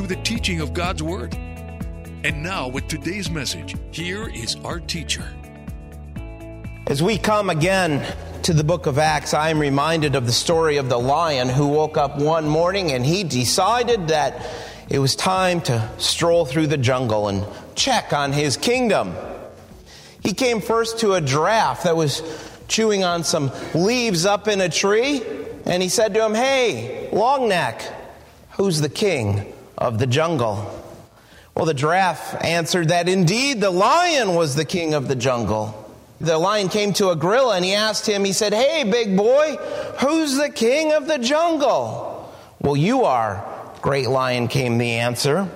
through the teaching of God's Word. And now, with today's message, here is our teacher. As we come again to the book of Acts, I am reminded of the story of the lion who woke up one morning and he decided that it was time to stroll through the jungle and check on his kingdom. He came first to a giraffe that was chewing on some leaves up in a tree, and he said to him, Hey, Longneck, who's the king of the jungle? Well, the giraffe answered that indeed the lion was the king of the jungle. The lion came to a gorilla and he asked him, he said, Hey, big boy, who's the king of the jungle? Well, you are, great lion, came the answer.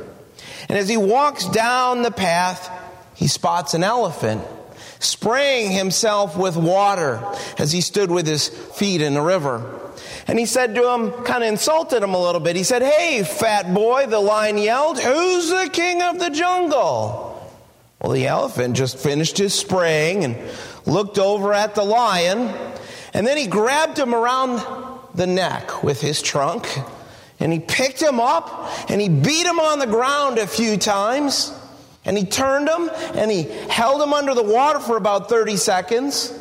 And as he walks down the path, he spots an elephant spraying himself with water as he stood with his feet in the river. And he said to him, kind of insulted him a little bit. He said, Hey, fat boy, the lion yelled, who's the king of the jungle? Well, the elephant just finished his spraying and looked over at the lion. And then he grabbed him around the neck with his trunk. And he picked him up and he beat him on the ground a few times. And he turned him and he held him under the water for about 30 seconds.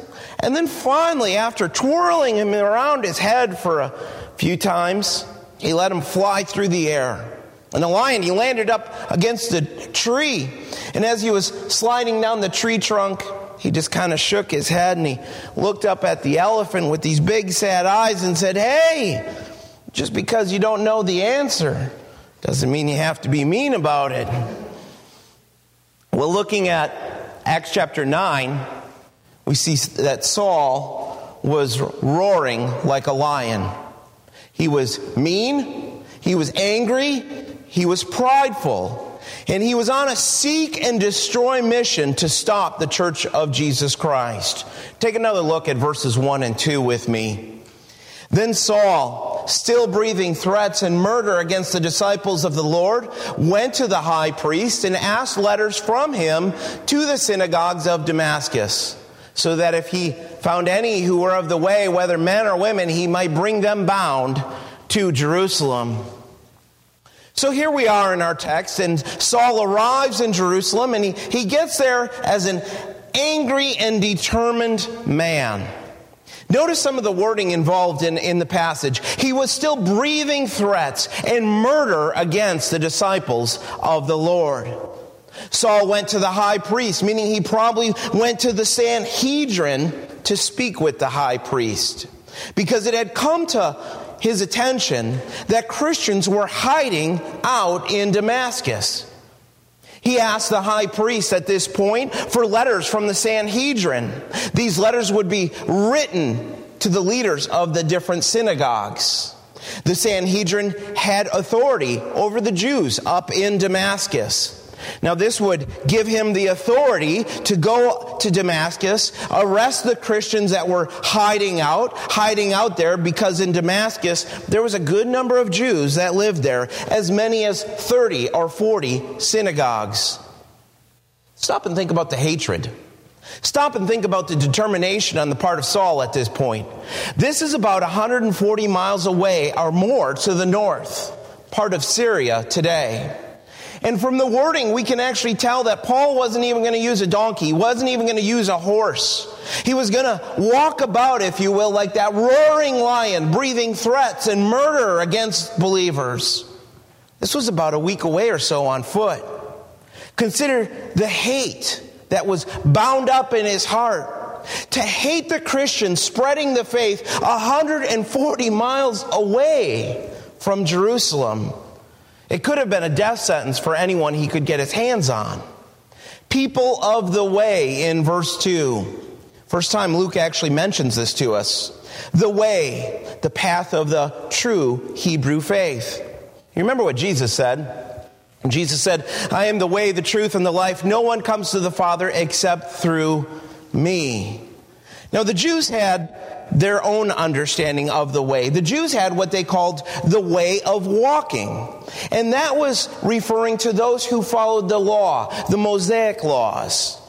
And then finally, after twirling him around his head for a few times, he let him fly through the air. And the lion, he landed up against a tree. And as he was sliding down the tree trunk, he just kind of shook his head and he looked up at the elephant with these big sad eyes and said, Hey, just because you don't know the answer doesn't mean you have to be mean about it. Well, looking at Acts chapter 9, we see that Saul was roaring like a lion. He was mean, he was angry, he was prideful, and he was on a seek and destroy mission to stop the church of Jesus Christ. Take another look at verses 1 and 2 with me. Then Saul, still breathing threats and murder against the disciples of the Lord, went to the high priest and asked letters from him to the synagogues of Damascus, so that if he found any who were of the way, whether men or women, he might bring them bound to Jerusalem. So here we are in our text, and Saul arrives in Jerusalem, and he, he gets there as an angry and determined man. Notice some of the wording involved in, in the passage. He was still breathing threats and murder against the disciples of the Lord. Saul went to the high priest, meaning he probably went to the Sanhedrin to speak with the high priest. Because it had come to his attention that Christians were hiding out in Damascus. He asked the high priest at this point for letters from the Sanhedrin. These letters would be written to the leaders of the different synagogues. The Sanhedrin had authority over the Jews up in Damascus. Now, this would give him the authority to go to Damascus, arrest the Christians that were hiding out, hiding out there, because in Damascus there was a good number of Jews that lived there, as many as 30 or 40 synagogues. Stop and think about the hatred. Stop and think about the determination on the part of Saul at this point. This is about 140 miles away or more to the north, part of Syria today. And from the wording, we can actually tell that Paul wasn't even going to use a donkey. He wasn't even going to use a horse. He was going to walk about, if you will, like that roaring lion, breathing threats and murder against believers. This was about a week away or so on foot. Consider the hate that was bound up in his heart. To hate the Christians spreading the faith 140 miles away from Jerusalem. It could have been a death sentence for anyone he could get his hands on. People of the way in verse 2. First time Luke actually mentions this to us. The way, the path of the true Hebrew faith. You remember what Jesus said? Jesus said, I am the way, the truth, and the life. No one comes to the Father except through me. Now, the Jews had their own understanding of the way. The Jews had what they called the way of walking. And that was referring to those who followed the law, the Mosaic laws.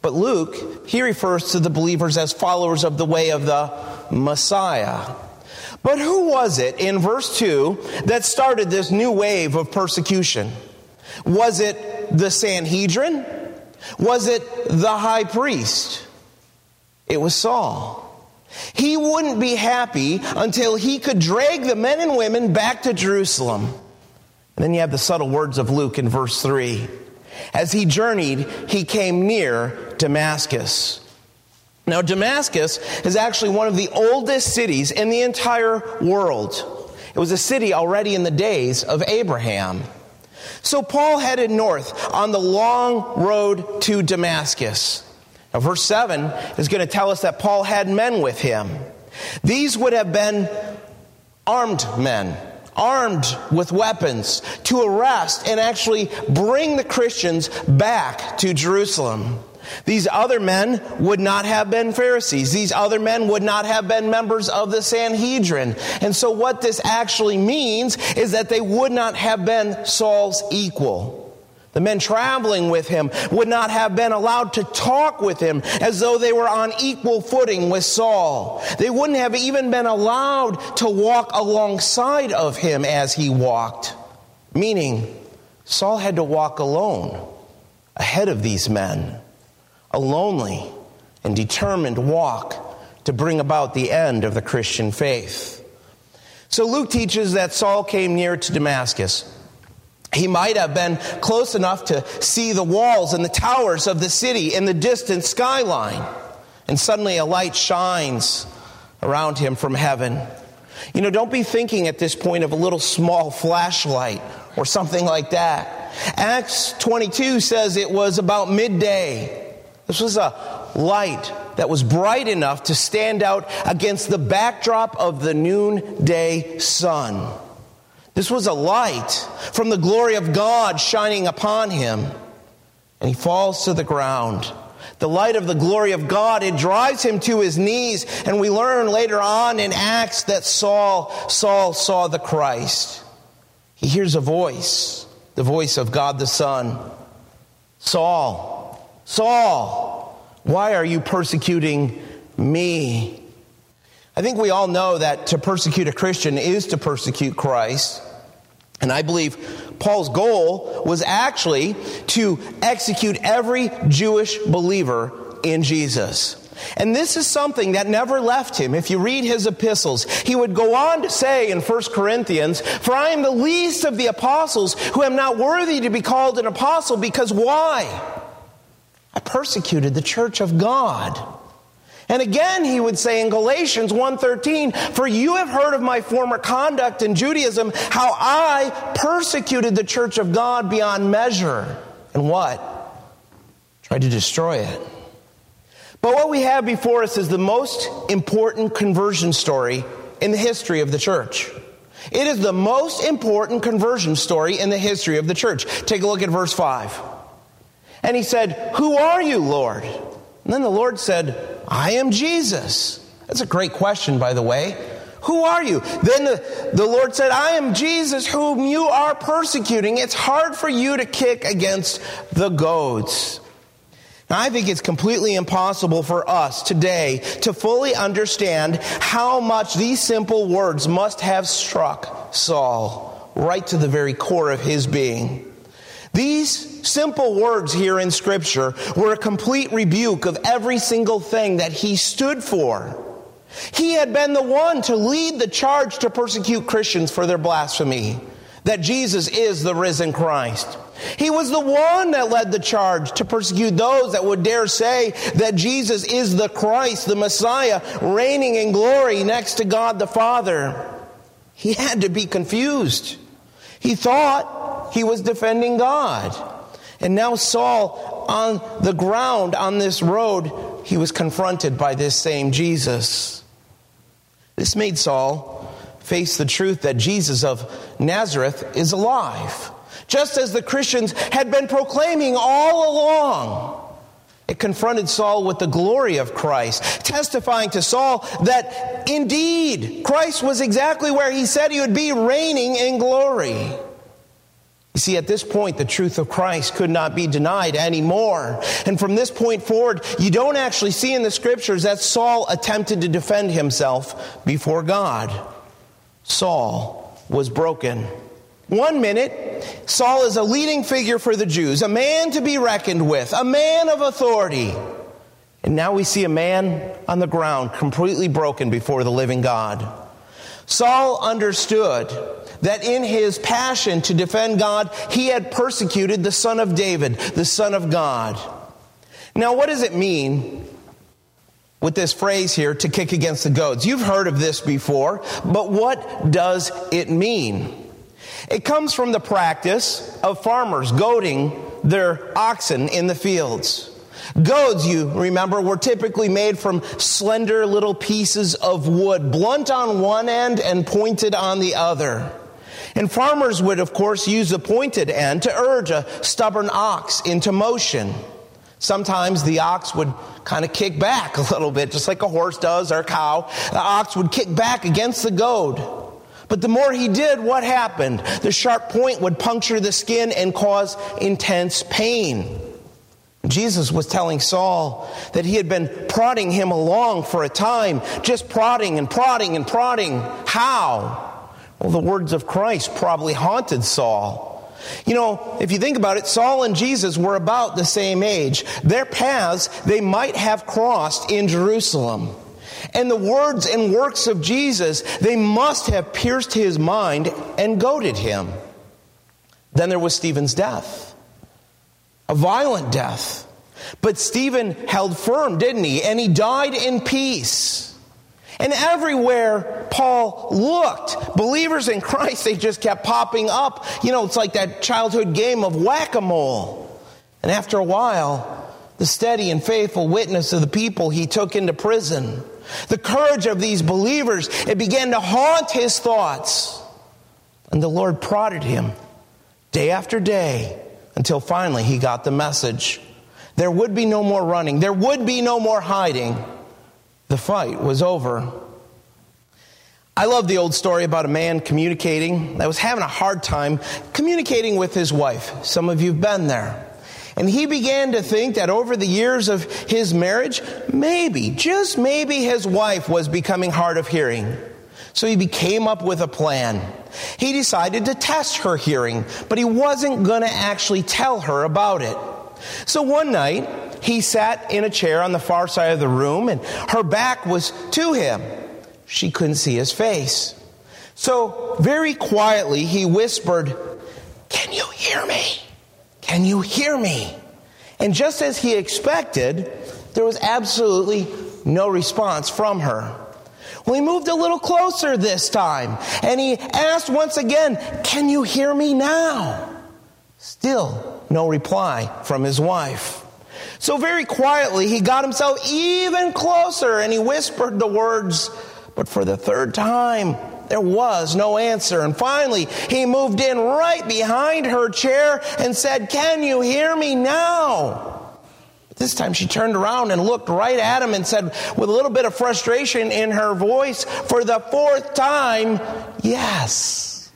But Luke, he refers to the believers as followers of the way of the Messiah. But who was it in verse 2 that started this new wave of persecution? Was it the Sanhedrin? Was it the high priest? It was Saul. He wouldn't be happy until he could drag the men and women back to Jerusalem. And then you have the subtle words of Luke in verse 3. As he journeyed, he came near Damascus. Now, Damascus is actually one of the oldest cities in the entire world. It was a city already in the days of Abraham. So Paul headed north on the long road to Damascus. Now, verse 7 is going to tell us that Paul had men with him. These would have been armed men, armed with weapons to arrest and actually bring the Christians back to Jerusalem. These other men would not have been Pharisees. These other men would not have been members of the Sanhedrin. And so, what this actually means is that they would not have been Saul's equal. The men traveling with him would not have been allowed to talk with him as though they were on equal footing with Saul. They wouldn't have even been allowed to walk alongside of him as he walked. Meaning, Saul had to walk alone ahead of these men a lonely and determined walk to bring about the end of the Christian faith. So Luke teaches that Saul came near to Damascus. He might have been close enough to see the walls and the towers of the city in the distant skyline. And suddenly a light shines around him from heaven. You know, don't be thinking at this point of a little small flashlight or something like that. Acts 22 says it was about midday. This was a light that was bright enough to stand out against the backdrop of the noonday sun. This was a light from the glory of God shining upon him. And he falls to the ground. The light of the glory of God, it drives him to his knees. And we learn later on in Acts that Saul, Saul saw the Christ. He hears a voice, the voice of God the Son. Saul, Saul, why are you persecuting me? I think we all know that to persecute a Christian is to persecute Christ. And I believe Paul's goal was actually to execute every Jewish believer in Jesus. And this is something that never left him. If you read his epistles, he would go on to say in 1 Corinthians, For I am the least of the apostles who am not worthy to be called an apostle, because why? I persecuted the church of God. And again he would say in Galatians 1:13, "For you have heard of my former conduct in Judaism, how I persecuted the church of God beyond measure." And what? Tried to destroy it. But what we have before us is the most important conversion story in the history of the church. It is the most important conversion story in the history of the church. Take a look at verse 5. And he said, Who are you, Lord? And then the Lord said, I am Jesus. That's a great question, by the way. Who are you? Then the, the Lord said, I am Jesus whom you are persecuting. It's hard for you to kick against the goads. Now, I think it's completely impossible for us today to fully understand how much these simple words must have struck Saul right to the very core of his being. These simple words here in Scripture were a complete rebuke of every single thing that he stood for. He had been the one to lead the charge to persecute Christians for their blasphemy, that Jesus is the risen Christ. He was the one that led the charge to persecute those that would dare say that Jesus is the Christ, the Messiah, reigning in glory next to God the Father. He had to be confused. He thought he was defending God. And now Saul, on the ground on this road, he was confronted by this same Jesus. This made Saul face the truth that Jesus of Nazareth is alive. just as the Christians had been proclaiming all along. It confronted Saul with the glory of Christ, testifying to Saul that indeed Christ was exactly where he said he would be, reigning in glory. You see, at this point, the truth of Christ could not be denied anymore. And from this point forward, you don't actually see in the scriptures that Saul attempted to defend himself before God. Saul was broken. One minute, Saul is a leading figure for the Jews, a man to be reckoned with, a man of authority. And now we see a man on the ground, completely broken before the living God. Saul understood that in his passion to defend God, he had persecuted the son of David, the son of God. Now, what does it mean with this phrase here, to kick against the goads? You've heard of this before, but what does it mean? It comes from the practice of farmers goading their oxen in the fields. Goads, you remember, were typically made from slender little pieces of wood, blunt on one end and pointed on the other. And farmers would, of course, use the pointed end to urge a stubborn ox into motion. Sometimes the ox would kind of kick back a little bit, just like a horse does or a cow. The ox would kick back against the goad. But the more he did, what happened? The sharp point would puncture the skin and cause intense pain. Jesus was telling Saul that he had been prodding him along for a time, just prodding and prodding and prodding. How? Well, the words of Christ probably haunted Saul. You know, if you think about it, Saul and Jesus were about the same age. Their paths, they might have crossed in Jerusalem. And the words and works of Jesus, they must have pierced his mind and goaded him. Then there was Stephen's death, a violent death. But Stephen held firm, didn't he? And he died in peace. And everywhere Paul looked, believers in Christ, they just kept popping up. You know, it's like that childhood game of whack a mole. And after a while, the steady and faithful witness of the people he took into prison the courage of these believers, it began to haunt his thoughts. And the Lord prodded him day after day until finally he got the message. There would be no more running, there would be no more hiding. The fight was over. I love the old story about a man communicating that was having a hard time communicating with his wife. Some of you have been there. And he began to think that over the years of his marriage, maybe, just maybe, his wife was becoming hard of hearing. So he came up with a plan. He decided to test her hearing, but he wasn't going to actually tell her about it. So one night, he sat in a chair on the far side of the room, and her back was to him. She couldn't see his face. So, very quietly, he whispered, Can you hear me? Can you hear me? And just as he expected, there was absolutely no response from her. Well, he moved a little closer this time and he asked once again, Can you hear me now? Still no reply from his wife. So, very quietly, he got himself even closer and he whispered the words, But for the third time, there was no answer. And finally, he moved in right behind her chair and said, Can you hear me now? This time she turned around and looked right at him and said, with a little bit of frustration in her voice, for the fourth time, Yes.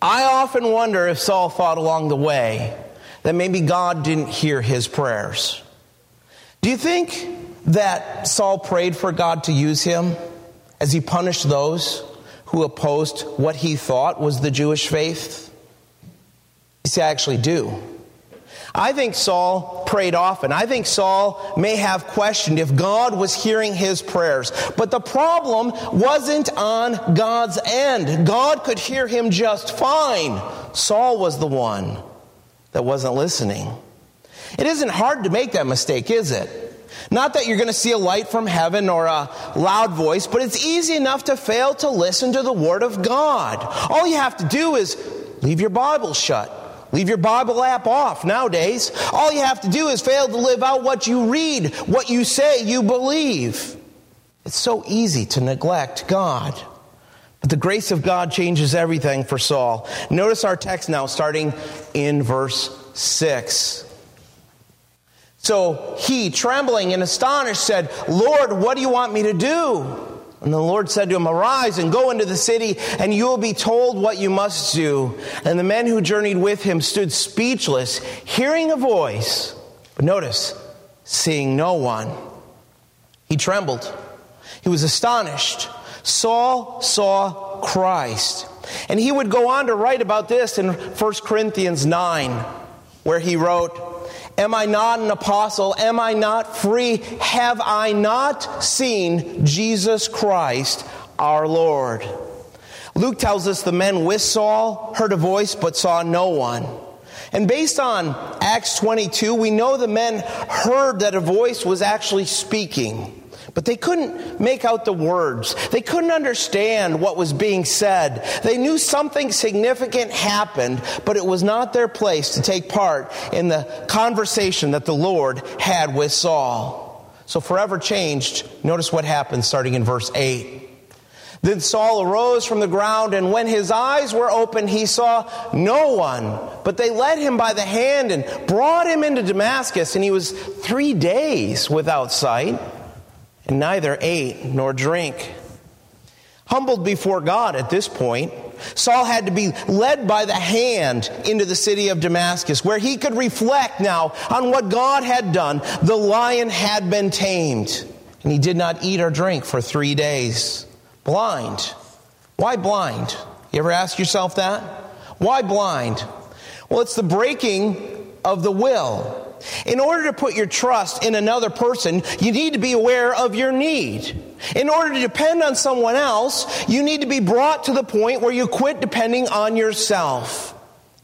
I often wonder if Saul thought along the way that maybe God didn't hear his prayers. Do you think that Saul prayed for God to use him? as he punished those who opposed what he thought was the Jewish faith? You see, I actually do. I think Saul prayed often. I think Saul may have questioned if God was hearing his prayers. But the problem wasn't on God's end. God could hear him just fine. Saul was the one that wasn't listening. It isn't hard to make that mistake, is it? Not that you're going to see a light from heaven or a loud voice, but it's easy enough to fail to listen to the Word of God. All you have to do is leave your Bible shut. Leave your Bible app off nowadays. All you have to do is fail to live out what you read, what you say you believe. It's so easy to neglect God. But the grace of God changes everything for Saul. Notice our text now, starting in verse 6. So he, trembling and astonished, said, Lord, what do you want me to do? And the Lord said to him, Arise and go into the city, and you will be told what you must do. And the men who journeyed with him stood speechless, hearing a voice. But notice, seeing no one. He trembled. He was astonished. Saul saw Christ. And he would go on to write about this in 1 Corinthians 9, where he wrote, Am I not an apostle? Am I not free? Have I not seen Jesus Christ our Lord? Luke tells us the men with Saul heard a voice but saw no one. And based on Acts 22, we know the men heard that a voice was actually speaking. But they couldn't make out the words. They couldn't understand what was being said. They knew something significant happened, but it was not their place to take part in the conversation that the Lord had with Saul. So, forever changed, notice what happens starting in verse 8. Then Saul arose from the ground, and when his eyes were open, he saw no one. But they led him by the hand and brought him into Damascus, and he was three days without sight and neither ate nor drink. Humbled before God at this point, Saul had to be led by the hand into the city of Damascus, where he could reflect now on what God had done. The lion had been tamed, and he did not eat or drink for three days. Blind. Why blind? You ever ask yourself that? Why blind? Well, it's the breaking of the will. In order to put your trust in another person, you need to be aware of your need. In order to depend on someone else, you need to be brought to the point where you quit depending on yourself.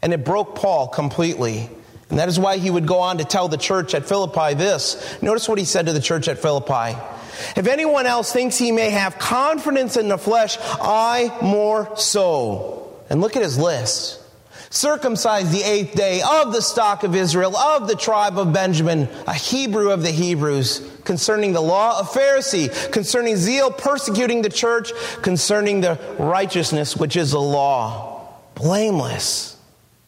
And it broke Paul completely. And that is why he would go on to tell the church at Philippi this. Notice what he said to the church at Philippi. If anyone else thinks he may have confidence in the flesh, I more so. And look at his list circumcised the eighth day of the stock of Israel, of the tribe of Benjamin, a Hebrew of the Hebrews, concerning the law, a Pharisee, concerning zeal, persecuting the church, concerning the righteousness which is the law, blameless.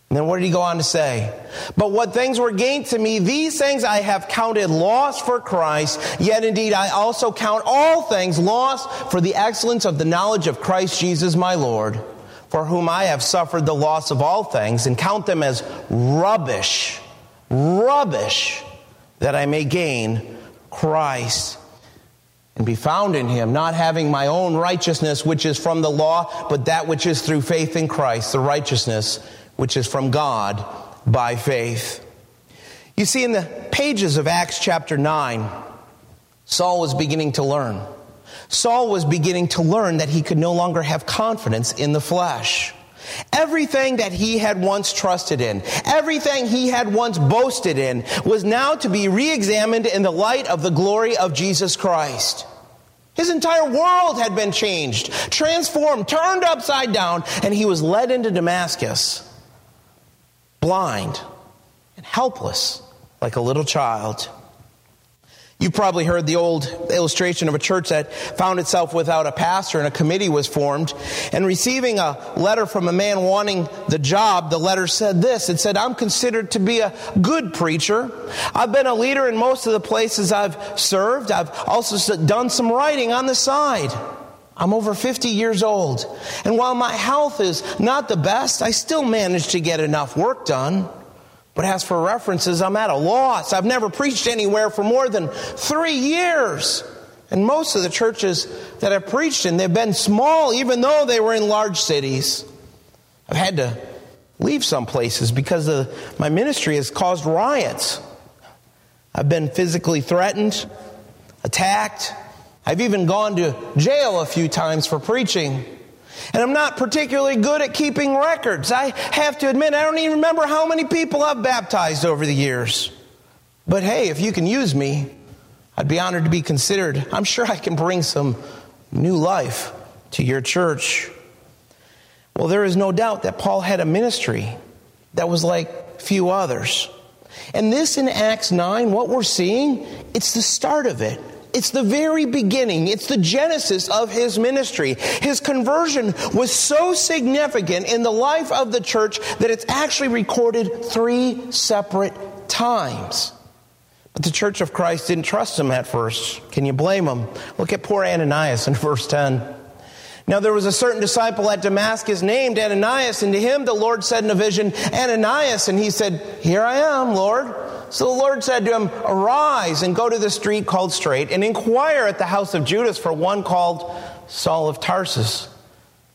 And then what did he go on to say? But what things were gained to me, these things I have counted loss for Christ, yet indeed I also count all things loss for the excellence of the knowledge of Christ Jesus my Lord for whom I have suffered the loss of all things, and count them as rubbish, rubbish, that I may gain Christ and be found in him, not having my own righteousness, which is from the law, but that which is through faith in Christ, the righteousness which is from God by faith. You see, in the pages of Acts chapter 9, Saul was beginning to learn. Saul was beginning to learn that he could no longer have confidence in the flesh. Everything that he had once trusted in, everything he had once boasted in, was now to be re examined in the light of the glory of Jesus Christ. His entire world had been changed, transformed, turned upside down, and he was led into Damascus, blind and helpless like a little child. You've probably heard the old illustration of a church that found itself without a pastor and a committee was formed. And receiving a letter from a man wanting the job, the letter said this. It said, I'm considered to be a good preacher. I've been a leader in most of the places I've served. I've also done some writing on the side. I'm over 50 years old. And while my health is not the best, I still manage to get enough work done. But as for references, I'm at a loss. I've never preached anywhere for more than three years. And most of the churches that I've preached in, they've been small, even though they were in large cities. I've had to leave some places because my ministry has caused riots. I've been physically threatened, attacked. I've even gone to jail a few times for preaching. And I'm not particularly good at keeping records. I have to admit, I don't even remember how many people I've baptized over the years. But hey, if you can use me, I'd be honored to be considered. I'm sure I can bring some new life to your church. Well, there is no doubt that Paul had a ministry that was like few others. And this in Acts 9, what we're seeing, it's the start of it. It's the very beginning. It's the genesis of his ministry. His conversion was so significant in the life of the church that it's actually recorded three separate times. But the church of Christ didn't trust him at first. Can you blame them? Look at poor Ananias in verse 10. Now there was a certain disciple at Damascus named Ananias, and to him the Lord said in a vision, Ananias, and he said, Here I am, Lord. So the Lord said to him, Arise and go to the street called Straight, and inquire at the house of Judas for one called Saul of Tarsus.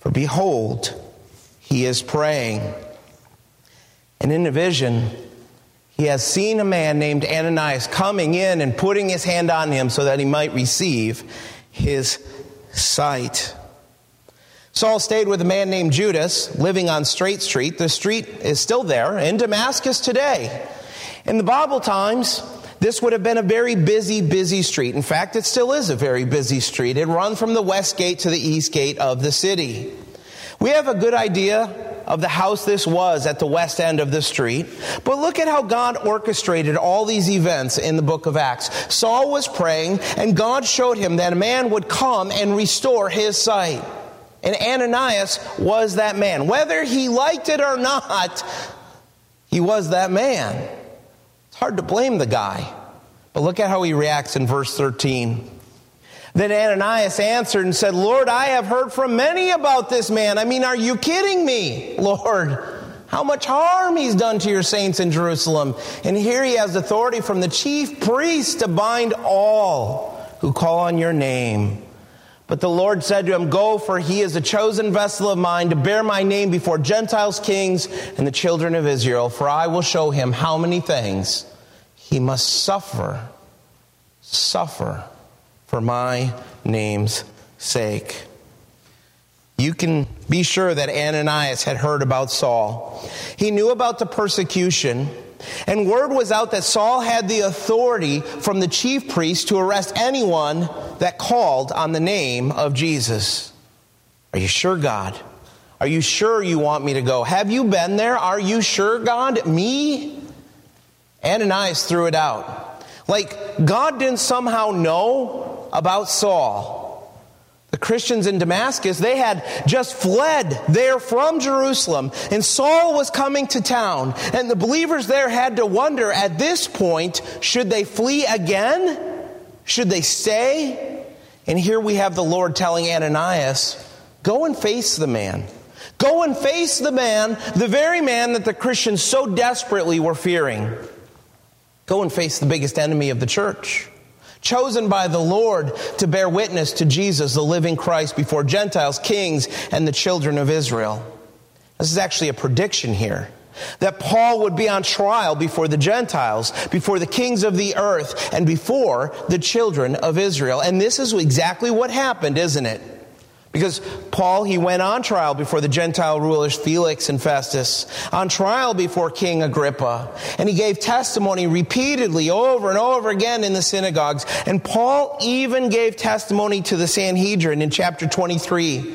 For behold, he is praying. And in a vision, he has seen a man named Ananias coming in and putting his hand on him so that he might receive his sight. Saul stayed with a man named Judas living on Straight Street. The street is still there in Damascus today. In the Bible times, this would have been a very busy, busy street. In fact, it still is a very busy street. It runs from the west gate to the east gate of the city. We have a good idea of the house this was at the west end of the street. But look at how God orchestrated all these events in the book of Acts. Saul was praying, and God showed him that a man would come and restore his sight. And Ananias was that man. Whether he liked it or not, he was that man. Hard to blame the guy. But look at how he reacts in verse 13. Then Ananias answered and said, Lord, I have heard from many about this man. I mean, are you kidding me, Lord? How much harm he's done to your saints in Jerusalem. And here he has authority from the chief priest to bind all who call on your name. But the Lord said to him, Go, for he is a chosen vessel of mine to bear my name before Gentiles, kings, and the children of Israel. For I will show him how many things he must suffer, suffer for my name's sake. You can be sure that Ananias had heard about Saul. He knew about the persecution, and word was out that Saul had the authority from the chief priest to arrest anyone that called on the name of Jesus. Are you sure, God? Are you sure you want me to go? Have you been there? Are you sure, God? Me? Ananias threw it out. Like God didn't somehow know about Saul. The Christians in Damascus, they had just fled there from Jerusalem, and Saul was coming to town. And the believers there had to wonder at this point should they flee again? Should they stay? And here we have the Lord telling Ananias, Go and face the man. Go and face the man, the very man that the Christians so desperately were fearing. Go and face the biggest enemy of the church chosen by the Lord to bear witness to Jesus, the living Christ, before Gentiles, kings, and the children of Israel. This is actually a prediction here. That Paul would be on trial before the Gentiles, before the kings of the earth, and before the children of Israel. And this is exactly what happened, isn't it? Because Paul, he went on trial before the Gentile rulers Felix and Festus, on trial before King Agrippa, and he gave testimony repeatedly over and over again in the synagogues. And Paul even gave testimony to the Sanhedrin in chapter 23.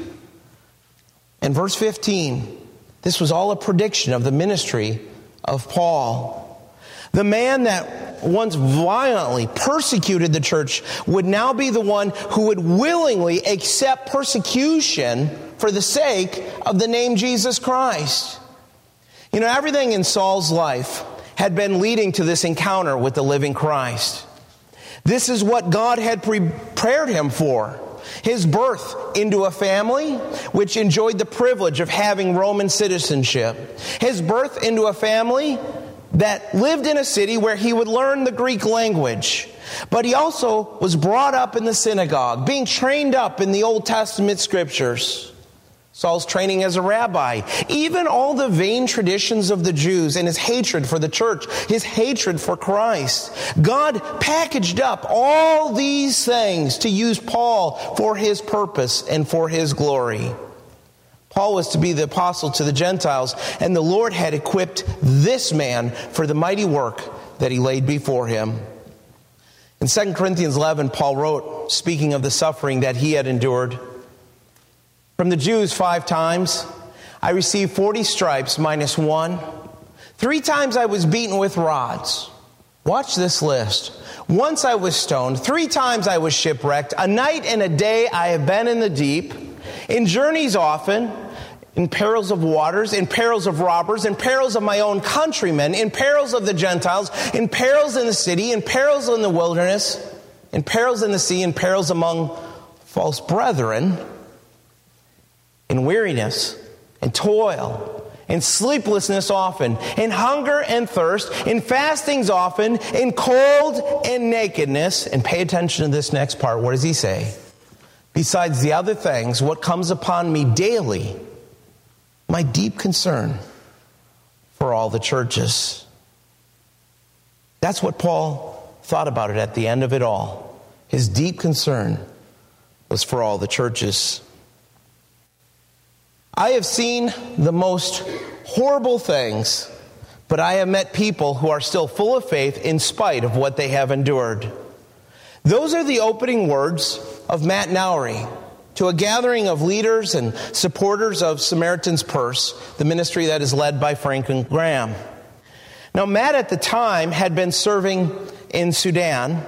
And verse 15, this was all a prediction of the ministry of Paul. The man that once violently persecuted the church would now be the one who would willingly accept persecution for the sake of the name Jesus Christ. You know, everything in Saul's life had been leading to this encounter with the living Christ. This is what God had prepared him for. His birth into a family which enjoyed the privilege of having Roman citizenship. His birth into a family that lived in a city where he would learn the Greek language. But he also was brought up in the synagogue, being trained up in the Old Testament scriptures. Saul's training as a rabbi, even all the vain traditions of the Jews and his hatred for the church, his hatred for Christ. God packaged up all these things to use Paul for his purpose and for his glory. Paul was to be the apostle to the Gentiles, and the Lord had equipped this man for the mighty work that he laid before him. In 2 Corinthians 11, Paul wrote, speaking of the suffering that he had endured From the Jews, five times, I received 40 stripes minus one. Three times I was beaten with rods. Watch this list. Once I was stoned. Three times I was shipwrecked. A night and a day I have been in the deep. In journeys often, in perils of waters, in perils of robbers, in perils of my own countrymen, in perils of the Gentiles, in perils in the city, in perils in the wilderness, in perils in the sea, in perils among false brethren, in weariness, in toil, in sleeplessness often, in hunger and thirst, in fastings often, in cold and nakedness. And pay attention to this next part. What does he say? Besides the other things, what comes upon me daily, my deep concern for all the churches. That's what Paul thought about it at the end of it all. His deep concern was for all the churches. I have seen the most horrible things, but I have met people who are still full of faith in spite of what they have endured. Those are the opening words of Matt Nowry to a gathering of leaders and supporters of Samaritan's Purse, the ministry that is led by Franklin Graham. Now, Matt at the time had been serving in Sudan.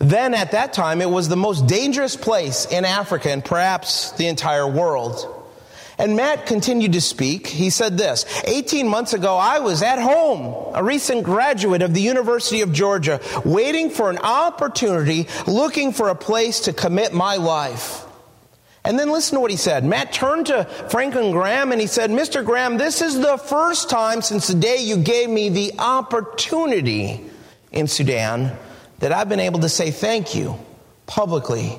Then, at that time, it was the most dangerous place in Africa and perhaps the entire world. And Matt continued to speak. He said this 18 months ago, I was at home, a recent graduate of the University of Georgia, waiting for an opportunity, looking for a place to commit my life. And then listen to what he said. Matt turned to Franklin Graham and he said, Mr. Graham, this is the first time since the day you gave me the opportunity in Sudan that I've been able to say thank you publicly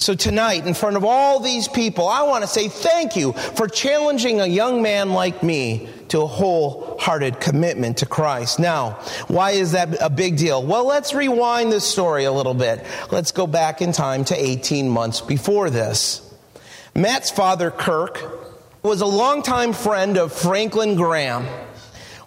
so tonight, in front of all these people, I want to say thank you for challenging a young man like me to a wholehearted commitment to Christ. Now, why is that a big deal? Well, let's rewind the story a little bit. Let's go back in time to 18 months before this. Matt's father, Kirk, was a longtime friend of Franklin Graham.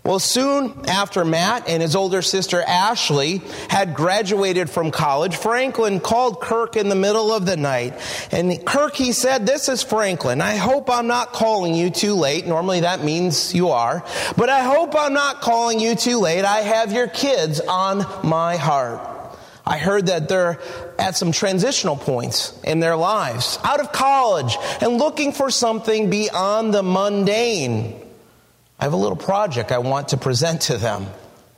Well, soon after Matt and his older sister Ashley had graduated from college, Franklin called Kirk in the middle of the night. And Kirk, he said, This is Franklin. I hope I'm not calling you too late. Normally that means you are. But I hope I'm not calling you too late. I have your kids on my heart. I heard that they're at some transitional points in their lives, out of college and looking for something beyond the mundane. I have a little project I want to present to them.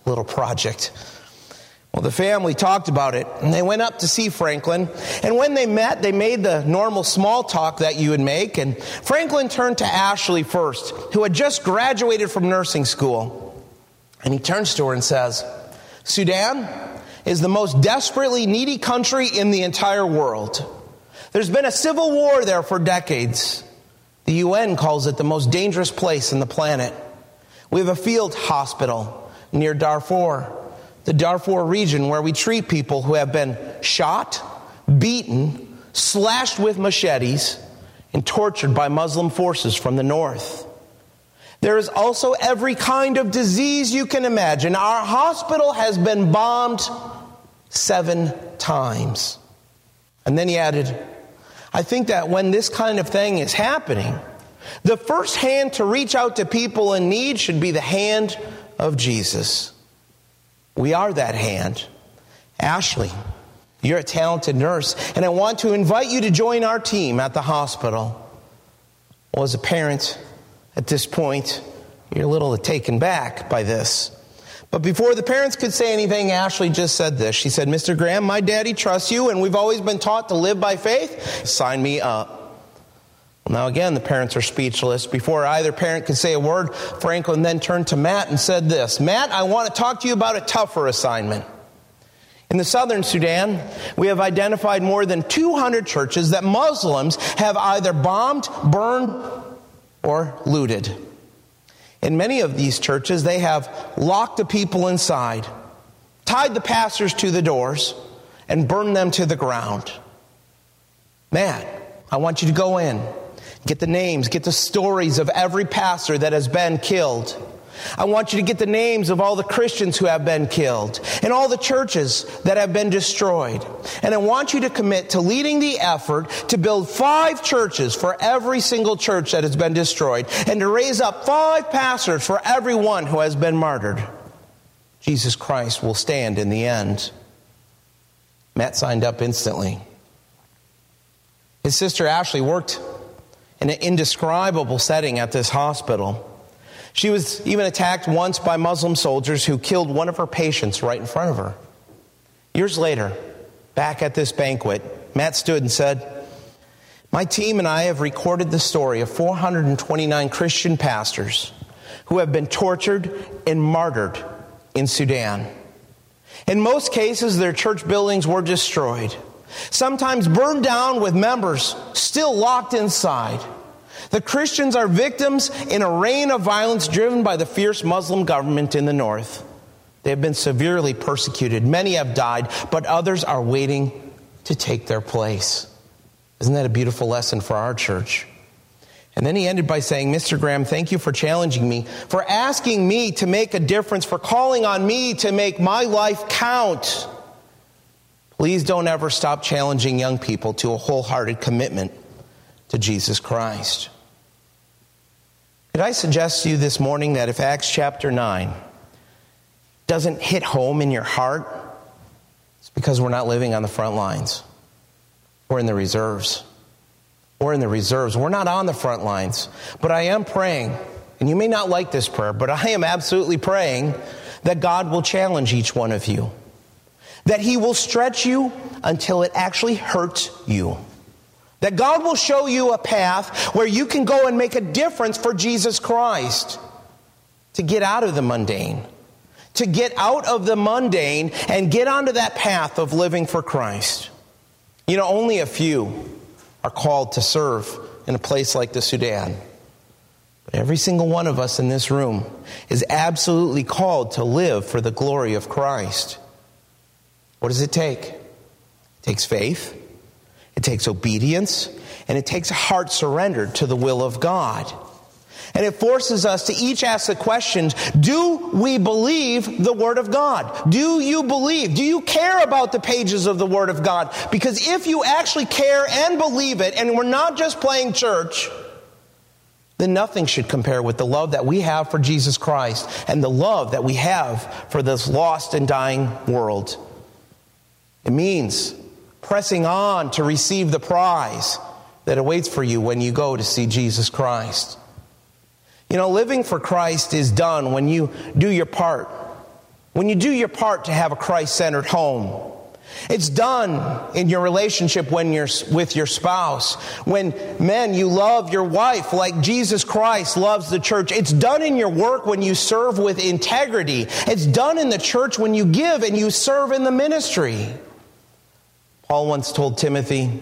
Little project. Well, the family talked about it and they went up to see Franklin. And when they met, they made the normal small talk that you would make. And Franklin turned to Ashley first, who had just graduated from nursing school. And he turns to her and says, Sudan is the most desperately needy country in the entire world. There's been a civil war there for decades. The UN calls it the most dangerous place in the planet. We have a field hospital near Darfur, the Darfur region, where we treat people who have been shot, beaten, slashed with machetes, and tortured by Muslim forces from the north. There is also every kind of disease you can imagine. Our hospital has been bombed seven times. And then he added, I think that when this kind of thing is happening, the first hand to reach out to people in need should be the hand of Jesus. We are that hand. Ashley, you're a talented nurse, and I want to invite you to join our team at the hospital. Well, as a parent, at this point, you're a little taken back by this. But before the parents could say anything, Ashley just said this. She said, Mr. Graham, my daddy trusts you, and we've always been taught to live by faith. Sign me up. Now, again, the parents are speechless. Before either parent could say a word, Franklin then turned to Matt and said this Matt, I want to talk to you about a tougher assignment. In the southern Sudan, we have identified more than 200 churches that Muslims have either bombed, burned, or looted. In many of these churches, they have locked the people inside, tied the pastors to the doors, and burned them to the ground. Matt, I want you to go in Get the names, get the stories of every pastor that has been killed. I want you to get the names of all the Christians who have been killed and all the churches that have been destroyed. And I want you to commit to leading the effort to build five churches for every single church that has been destroyed and to raise up five pastors for every one who has been martyred. Jesus Christ will stand in the end. Matt signed up instantly. His sister Ashley worked in an indescribable setting at this hospital. She was even attacked once by Muslim soldiers who killed one of her patients right in front of her. Years later, back at this banquet, Matt stood and said, My team and I have recorded the story of 429 Christian pastors who have been tortured and martyred in Sudan. In most cases, their church buildings were destroyed, sometimes burned down with members still locked inside. The Christians are victims in a reign of violence driven by the fierce Muslim government in the north. They have been severely persecuted. Many have died, but others are waiting to take their place. Isn't that a beautiful lesson for our church? And then he ended by saying, Mr. Graham, thank you for challenging me, for asking me to make a difference, for calling on me to make my life count. Please don't ever stop challenging young people to a wholehearted commitment to Jesus Christ. Could I suggest to you this morning that if Acts chapter 9 doesn't hit home in your heart, it's because we're not living on the front lines. We're in the reserves. We're in the reserves. We're not on the front lines. But I am praying, and you may not like this prayer, but I am absolutely praying that God will challenge each one of you. That He will stretch you until it actually hurts you. That God will show you a path where you can go and make a difference for Jesus Christ. To get out of the mundane. To get out of the mundane and get onto that path of living for Christ. You know, only a few are called to serve in a place like the Sudan. But every single one of us in this room is absolutely called to live for the glory of Christ. What does it take? It takes faith, it takes obedience, and it takes a heart surrendered to the will of God. And it forces us to each ask the questions Do we believe the Word of God? Do you believe? Do you care about the pages of the Word of God? Because if you actually care and believe it, and we're not just playing church, then nothing should compare with the love that we have for Jesus Christ and the love that we have for this lost and dying world. It means pressing on to receive the prize that awaits for you when you go to see Jesus Christ. You know, living for Christ is done when you do your part. When you do your part to have a Christ centered home. It's done in your relationship when you're with your spouse. When men, you love your wife like Jesus Christ loves the church. It's done in your work when you serve with integrity. It's done in the church when you give and you serve in the ministry. Paul once told Timothy,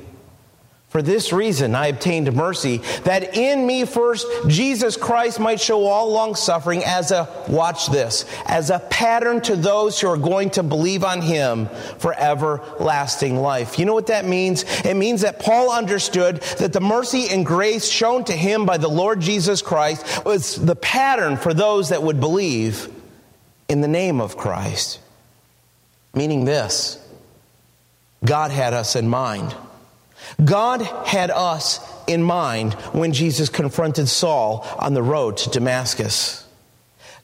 for this reason, I obtained mercy, that in me first Jesus Christ might show all long suffering as a, watch this, as a pattern to those who are going to believe on him for everlasting life. You know what that means? It means that Paul understood that the mercy and grace shown to him by the Lord Jesus Christ was the pattern for those that would believe in the name of Christ. Meaning this God had us in mind. God had us in mind when Jesus confronted Saul on the road to Damascus.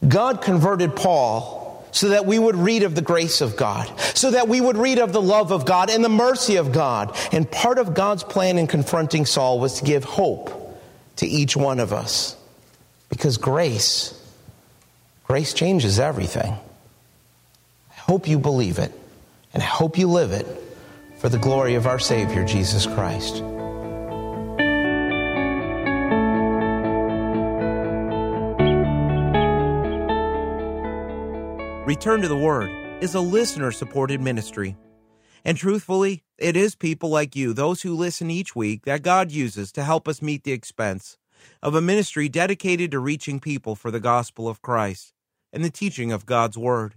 God converted Paul so that we would read of the grace of God, so that we would read of the love of God and the mercy of God. And part of God's plan in confronting Saul was to give hope to each one of us. Because grace, grace changes everything. I hope you believe it, and I hope you live it for the glory of our Savior, Jesus Christ. Return to the Word is a listener supported ministry. And truthfully, it is people like you, those who listen each week, that God uses to help us meet the expense of a ministry dedicated to reaching people for the gospel of Christ and the teaching of God's Word.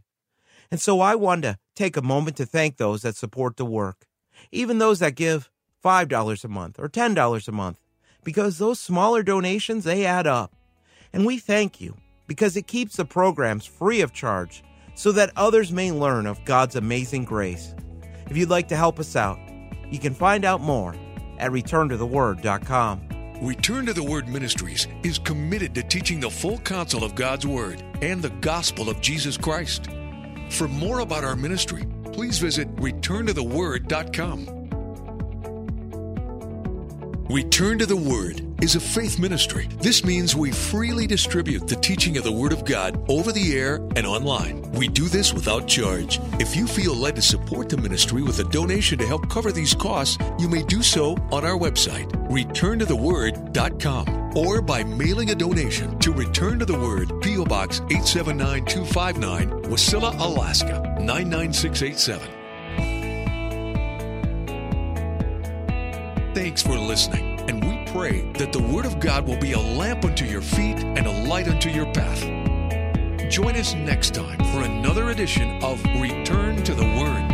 And so I want to take a moment to thank those that support the work even those that give $5 a month or $10 a month, because those smaller donations, they add up. And we thank you because it keeps the programs free of charge so that others may learn of God's amazing grace. If you'd like to help us out, you can find out more at returntotheword.com. Return to the Word Ministries is committed to teaching the full counsel of God's Word and the gospel of Jesus Christ. For more about our ministry, please visit returntotheword.com. Return to the Word is a faith ministry. This means we freely distribute the teaching of the Word of God over the air and online. We do this without charge. If you feel led to support the ministry with a donation to help cover these costs, you may do so on our website, returntotheword.com, or by mailing a donation to Return to the Word, P.O. Box 879259, Wasilla, Alaska 99687. Thanks for listening, and we pray that the Word of God will be a lamp unto your feet and a light unto your path. Join us next time for another edition of Return to the Word.